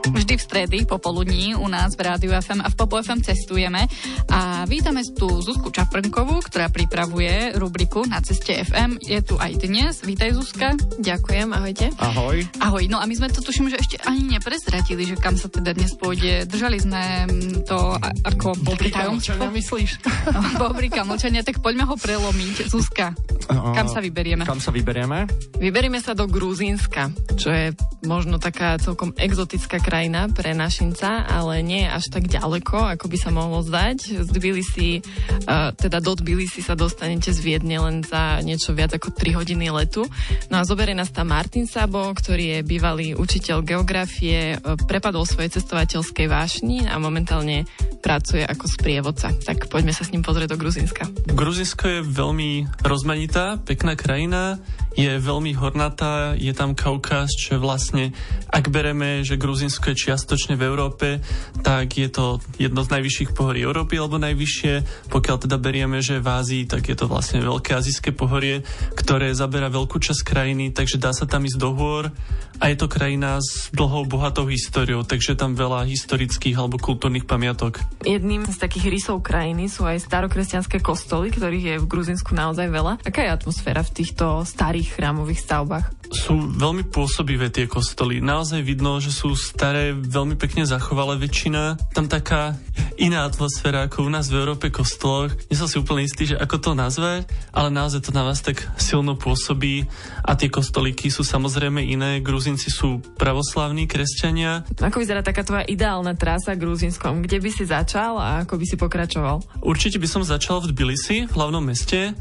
Vždy v stredy popoludní u nás v Rádiu FM a v Popo FM cestujeme a vítame tu Zuzku Čaprnkovú, ktorá pripravuje rubriku na ceste FM. Je tu aj dnes. Vítaj Zuzka. Ďakujem, ahojte. Ahoj. Ahoj. No a my sme to tuším, že ešte ani neprezratili, že kam sa teda dnes pôjde. Držali sme to ako Bobrika mlčania, myslíš? No, Bobrika mlčania, tak poďme ho prelomiť. Zuzka, kam sa vyberieme? Kam sa vyberieme? Vyberieme sa do Gruzínska, čo je možno taká celkom exotická krajina pre našinca, ale nie až tak ďaleko, ako by sa mohlo zdať. Z Tbilisi, uh, teda do Tbilisi sa dostanete z Viedne len za niečo viac ako 3 hodiny letu. No a zoberie nás tam Martin Sabo, ktorý je bývalý učiteľ geografie, uh, prepadol svojej cestovateľskej vášni a momentálne pracuje ako sprievodca. Tak poďme sa s ním pozrieť do Gruzinska. Gruzinsko je veľmi rozmanitá, pekná krajina je veľmi hornatá, je tam Kaukaz, čo vlastne, ak bereme, že Gruzinsko je čiastočne v Európe, tak je to jedno z najvyšších pohorí Európy, alebo najvyššie. Pokiaľ teda berieme, že v Ázii, tak je to vlastne veľké azijské pohorie, ktoré zabera veľkú časť krajiny, takže dá sa tam ísť do hôr a je to krajina s dlhou, bohatou históriou, takže tam veľa historických alebo kultúrnych pamiatok. Jedným z takých rysov krajiny sú aj starokresťanské kostoly, ktorých je v Gruzinsku naozaj veľa. Aká je atmosféra v týchto starých ich ramów, stałbach. Sú veľmi pôsobivé tie kostoly. Naozaj vidno, že sú staré, veľmi pekne zachovalé väčšina. Tam taká iná atmosféra ako u nás v Európe kostoloch. Nie som si úplne istý, že ako to nazve, ale naozaj to na vás tak silno pôsobí a tie kostolíky sú samozrejme iné. Gruzinci sú pravoslavní kresťania. Ako vyzerá taká tvoja ideálna trasa Gruzinskom? Kde by si začal a ako by si pokračoval? Určite by som začal v Tbilisi, v hlavnom meste.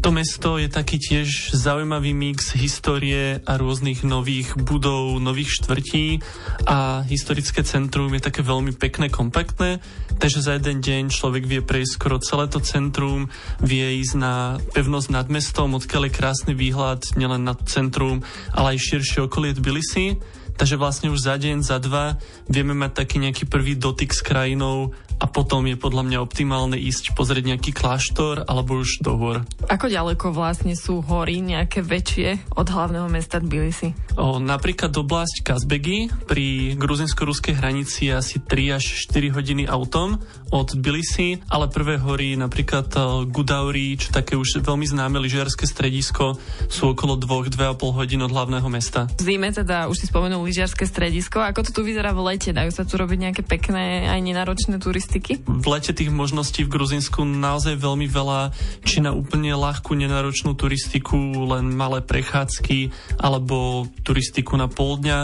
To mesto je taký tiež zaujímavý mix histórie a rôznych nových budov, nových štvrtí a historické centrum je také veľmi pekné, kompaktné, takže za jeden deň človek vie prejsť skoro celé to centrum, vie ísť na pevnosť nad mestom, odkiaľ je krásny výhľad nielen na centrum, ale aj širšie okolie Tbilisi. Takže vlastne už za deň, za dva vieme mať taký nejaký prvý dotyk s krajinou a potom je podľa mňa optimálne ísť pozrieť nejaký kláštor alebo už do hor. Ako ďaleko vlastne sú hory nejaké väčšie od hlavného mesta Tbilisi? O, napríklad oblasť Kazbegi pri gruzinsko-ruskej hranici je asi 3 až 4 hodiny autom od Tbilisi, ale prvé hory napríklad Gudauri, čo také už veľmi známe lyžiarske stredisko, sú okolo 2-2,5 hodín od hlavného mesta. V zime teda už si spomenul lyžiarske stredisko. Ako to tu vyzerá v lete? Dajú sa tu robiť nejaké pekné aj nenáročné turistiky? V lete tých možností v Gruzinsku naozaj veľmi veľa, či na úplne ľahkú, nenáročnú turistiku, len malé prechádzky, alebo turistiku na pol dňa.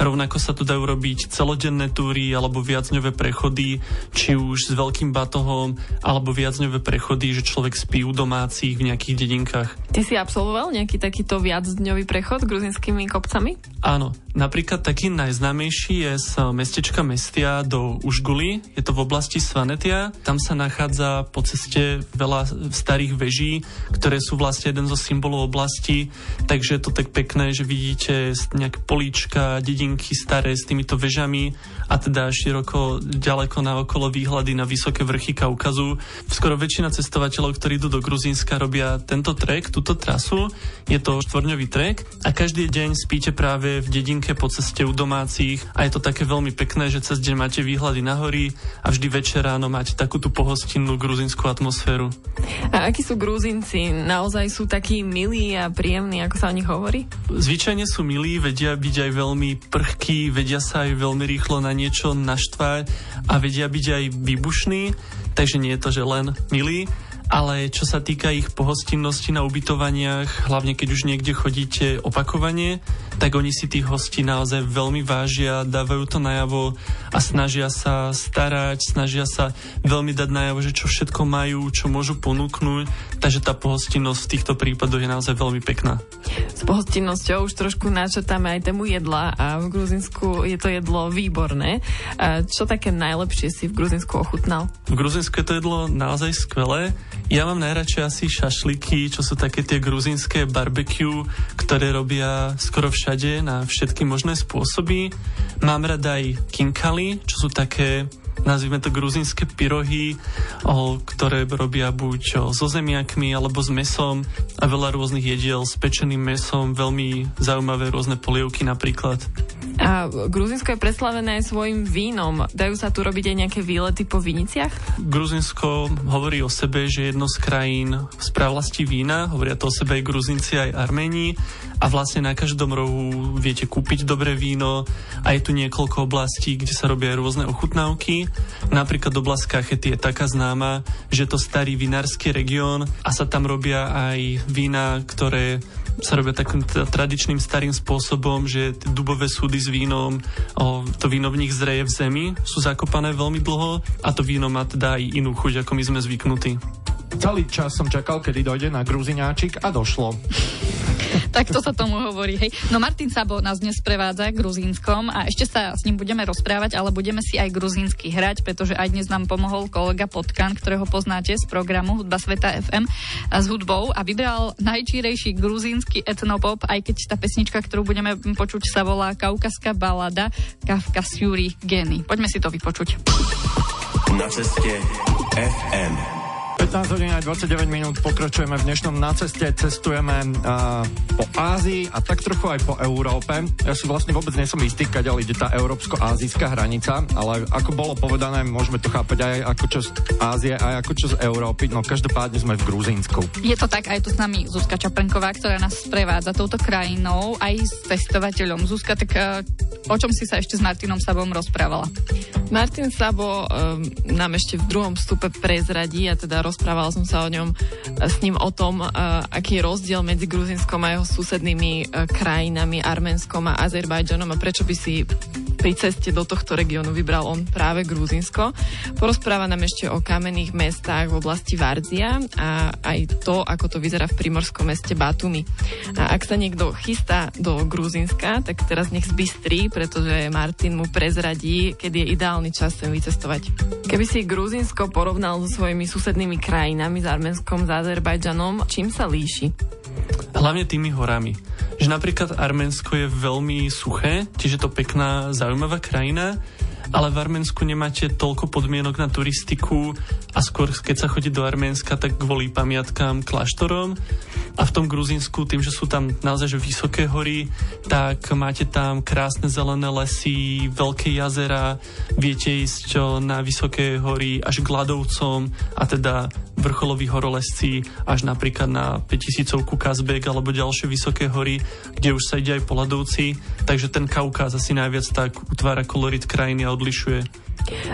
Rovnako sa tu dajú robiť celodenné túry alebo viacňové prechody, či už s veľkým batohom, alebo viacňové prechody, že človek spí u domácich v nejakých dedinkách. Ty si absolvoval nejaký takýto viacdňový prechod gruzinskými kopcami? Áno, napríklad taký najznámejší je z mestečka Mestia do Užguli, je to v oblasti oblasti Svanetia. Tam sa nachádza po ceste veľa starých veží, ktoré sú vlastne jeden zo symbolov oblasti, takže je to tak pekné, že vidíte nejaké políčka, dedinky staré s týmito vežami a teda široko ďaleko na okolo výhľady na vysoké vrchy Kaukazu. Skoro väčšina cestovateľov, ktorí idú do Gruzínska, robia tento trek, túto trasu. Je to štvorňový trek a každý deň spíte práve v dedinke po ceste u domácich a je to také veľmi pekné, že cez deň máte výhľady na hory a vždy večer ráno mať takú tú pohostinnú gruzinskú atmosféru. A akí sú Gruzinci? Naozaj sú takí milí a príjemní, ako sa o nich hovorí? Zvyčajne sú milí, vedia byť aj veľmi prchkí, vedia sa aj veľmi rýchlo na niečo naštvať a vedia byť aj výbušní, takže nie je to, že len milí ale čo sa týka ich pohostinnosti na ubytovaniach, hlavne keď už niekde chodíte opakovane, tak oni si tých hostí naozaj veľmi vážia, dávajú to najavo a snažia sa starať, snažia sa veľmi dať najavo, že čo všetko majú, čo môžu ponúknuť, takže tá pohostinnosť v týchto prípadoch je naozaj veľmi pekná. S pohostinnosťou už trošku načrtáme aj tému jedla a v Gruzinsku je to jedlo výborné. Čo také najlepšie si v Gruzinsku ochutnal? V Gruzinsku je to jedlo naozaj skvelé Ja mám najradšej asi šašliky, čo sú také tie gruzínske barbecue, ktoré robia skoro všade na všetky možné spôsoby. Mám rada aj kinkali, čo sú také nazvime to gruzínske pyrohy, ktoré robia buď o, so zemiakmi alebo s mesom a veľa rôznych jediel s pečeným mesom, veľmi zaujímavé rôzne polievky napríklad. A Gruzinsko je preslavené svojim vínom. Dajú sa tu robiť aj nejaké výlety po viniciach? Gruzinsko hovorí o sebe, že jedno z krajín z pravlasti vína, hovoria to o sebe aj Gruzinci, aj Arméni a vlastne na každom rohu viete kúpiť dobré víno a je tu niekoľko oblastí, kde sa robia rôzne ochutnávky. Napríklad oblasť Kachety je taká známa, že to starý vinársky región a sa tam robia aj vína, ktoré sa robia takým tradičným starým spôsobom, že dubové súdy s vínom, o, to víno v nich zreje v zemi, sú zakopané veľmi dlho a to víno má teda aj inú chuť, ako my sme zvyknutí. Celý čas som čakal, kedy dojde na gruziňáčik a došlo. tak to sa tomu hovorí. Hej. No Martin Sabo nás dnes prevádza Gruzínskom a ešte sa s ním budeme rozprávať, ale budeme si aj gruzínsky hrať, pretože aj dnes nám pomohol kolega Potkan, ktorého poznáte z programu Hudba Sveta FM a s hudbou a vybral najčírejší gruzínsky etnopop, aj keď tá pesnička, ktorú budeme počuť, sa volá Kaukaská balada Kafkas Yuri Geny. Poďme si to vypočuť. Na ceste FM. 15 hodín aj 29 minút pokračujeme v dnešnom na ceste, cestujeme uh, po Ázii a tak trochu aj po Európe. Ja si vlastne vôbec nie som istý, kadeľ ide tá európsko-ázijská hranica, ale ako bolo povedané, môžeme to chápať aj ako časť Ázie, aj ako časť Európy, no každopádne sme v Gruzínsku. Je to tak, aj tu s nami Zuzka Čapenková, ktorá nás sprevádza touto krajinou, aj s testovateľom. Zuzka, tak uh, o čom si sa ešte s Martinom Sabom rozprávala? Martin Sabo um, nám ešte v druhom stupe prezradí a teda rozprávala som sa o ňom s ním o tom, uh, aký je rozdiel medzi Gruzinskom a jeho susednými uh, krajinami, Arménskom a Azerbajdžanom a prečo by si pri ceste do tohto regiónu vybral on práve Gruzinsko. Porozpráva nám ešte o kamenných mestách v oblasti Vardzia a aj to, ako to vyzerá v primorskom meste Batumi. A ak sa niekto chystá do Gruzinska, tak teraz nech zbystrí, pretože Martin mu prezradí, kedy je ideálny čas sem vycestovať. Keby si Gruzinsko porovnal so svojimi susednými krajinami, s Arménskom, s Azerbajdžanom, čím sa líši? Hlavne tými horami že napríklad Arménsko je veľmi suché, čiže to pekná, zaujímavá krajina, ale v Arménsku nemáte toľko podmienok na turistiku a skôr keď sa chodí do Arménska, tak kvôli pamiatkám, kláštorom. A v tom Gruzínsku, tým, že sú tam naozaj že vysoké hory, tak máte tam krásne zelené lesy, veľké jazera, viete ísť na vysoké hory až k Ladovcom a teda vrcholových horolescí až napríklad na 5000 Kazbek alebo ďalšie vysoké hory, kde už sa ide aj po ľadovci, takže ten Kaukaz asi najviac tak utvára kolorit krajiny a odlišuje.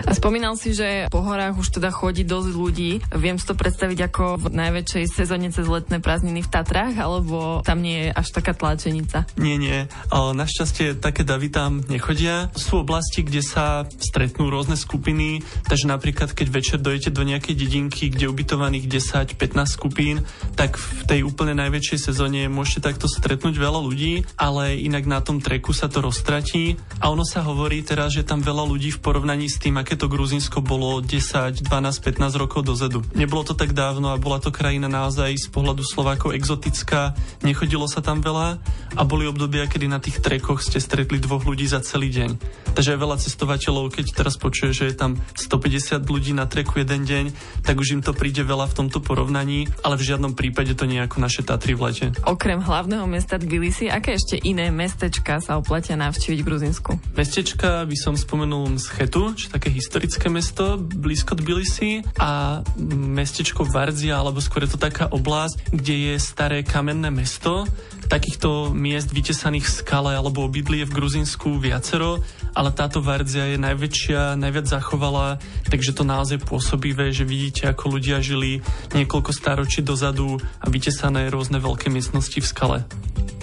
A spomínal si, že po horách už teda chodí dosť ľudí. Viem si to predstaviť ako v najväčšej sezóne cez letné prázdniny v Tatrách, alebo tam nie je až taká tlačenica? Nie, nie. Našťastie také davy tam nechodia. Sú oblasti, kde sa stretnú rôzne skupiny, takže napríklad keď večer dojete do nejakej dedinky, kde je ubytovaných 10-15 skupín, tak v tej úplne najväčšej sezóne môžete takto stretnúť veľa ľudí, ale inak na tom treku sa to roztratí a ono sa hovorí teraz, že tam veľa ľudí v porovnaní s s tým, aké to Gruzinsko bolo 10, 12, 15 rokov dozadu. Nebolo to tak dávno a bola to krajina naozaj z pohľadu Slovákov exotická, nechodilo sa tam veľa a boli obdobia, kedy na tých trekoch ste stretli dvoch ľudí za celý deň. Takže aj veľa cestovateľov, keď teraz počuje, že je tam 150 ľudí na treku jeden deň, tak už im to príde veľa v tomto porovnaní, ale v žiadnom prípade to nie je ako naše Tatry v lete. Okrem hlavného mesta Tbilisi, aké ešte iné mestečka sa oplatia navštíviť v Gruzinsku? Mestečka by som spomenul Schetu, čo také historické mesto blízko Tbilisi a mestečko Vardzia, alebo skôr je to taká oblasť, kde je staré kamenné mesto. Takýchto miest vytesaných v skale alebo obydlie v Gruzinsku viacero, ale táto Vardzia je najväčšia, najviac zachovala, takže to naozaj pôsobivé, že vidíte, ako ľudia žili niekoľko stáročí dozadu a vytesané rôzne veľké miestnosti v skale.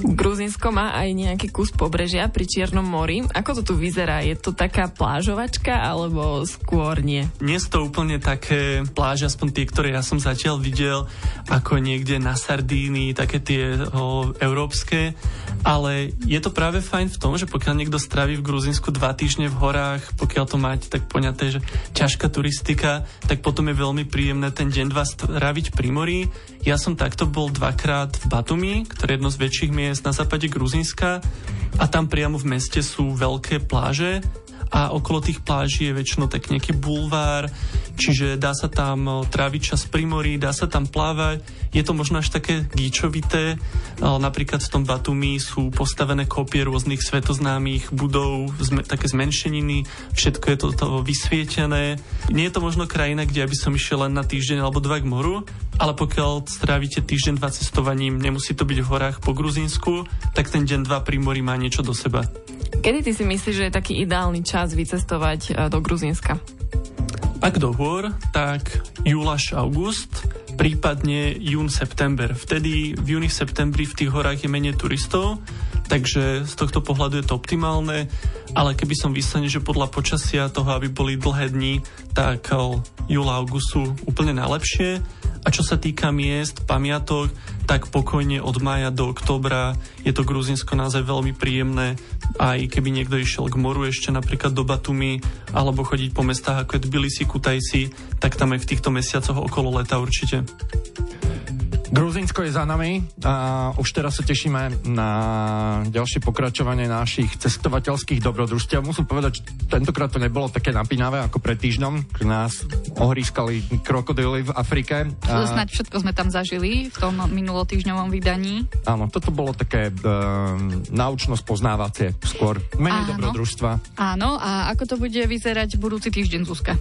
Gruzinsko má aj nejaký kus pobrežia pri Čiernom mori. Ako to tu vyzerá? Je to taká plážovačka alebo skôr nie? Nie sú to úplne také pláže, aspoň tie, ktoré ja som zatiaľ videl, ako niekde na Sardínii, také tie o, európske. Ale je to práve fajn v tom, že pokiaľ niekto straví v Gruzinsku dva týždne v horách, pokiaľ to máte tak poňaté, že ťažká turistika, tak potom je veľmi príjemné ten deň dva stráviť pri mori. Ja som takto bol dvakrát v Batumi, ktoré je jedno z väčších miest na západe Gruzinska a tam priamo v meste sú veľké pláže a okolo tých pláží je väčšinou tak nejaký bulvár, čiže dá sa tam tráviť čas pri mori, dá sa tam plávať. Je to možno až také gíčovité. Napríklad v tom Batumi sú postavené kopie rôznych svetoznámych budov, také zmenšeniny, všetko je to, to vysvietené. Nie je to možno krajina, kde by som išiel len na týždeň alebo dva k moru, ale pokiaľ strávite týždeň dva cestovaním, nemusí to byť v horách po Gruzínsku, tak ten deň dva pri mori má niečo do seba. Kedy ty si myslíš, že je taký ideálny čas vycestovať e, do Gruzínska? Ak do hôr, tak júl august, prípadne jún, september. Vtedy v júni, septembri v tých horách je menej turistov, takže z tohto pohľadu je to optimálne, ale keby som vyslovene, že podľa počasia toho, aby boli dlhé dni, tak júl a august sú úplne najlepšie. A čo sa týka miest, pamiatok, tak pokojne od maja do oktobra je to Gruzinsko naozaj veľmi príjemné. Aj keby niekto išiel k moru ešte napríklad do Batumi alebo chodiť po mestách ako je Tbilisi, Kutajsi, tak tam aj v týchto mesiacoch okolo leta určite. Gruzinsko je za nami a už teraz sa tešíme na ďalšie pokračovanie našich cestovateľských dobrodružstiev. Musím povedať, že tentokrát to nebolo také napínavé ako pred týždňom, keď nás ohrískali krokodily v Afrike. A... Snaď všetko sme tam zažili v tom minulotýždňovom vydaní. Áno, toto bolo také uh, naučno-spoznávacie skôr. Menej Áno. dobrodružstva. Áno, a ako to bude vyzerať budúci týždeň, Zuzka?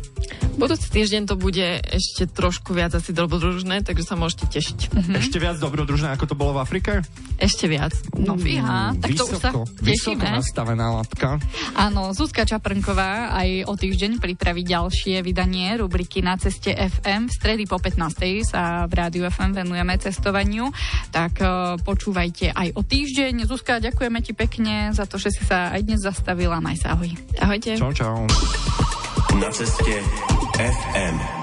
Budúci týždeň to bude ešte trošku viac asi dobrodružné, takže sa môžete tešiť. Mm-hmm. Ešte viac dobrodružné, ako to bolo v Afrike? Ešte viac. No fíha, tak vysoko, to už sa tešíme. Vysoko nastavená latka. Áno, Zuzka Čaprnková aj o týždeň pripraví ďalšie vydanie rubriky Na ceste FM. V stredy po 15. sa v Rádiu FM venujeme cestovaniu, tak uh, počúvajte aj o týždeň. Zuzka, ďakujeme ti pekne za to, že si sa aj dnes zastavila. Maj sa, ahoj. Ahojte. Čau, čau. Na ceste FM.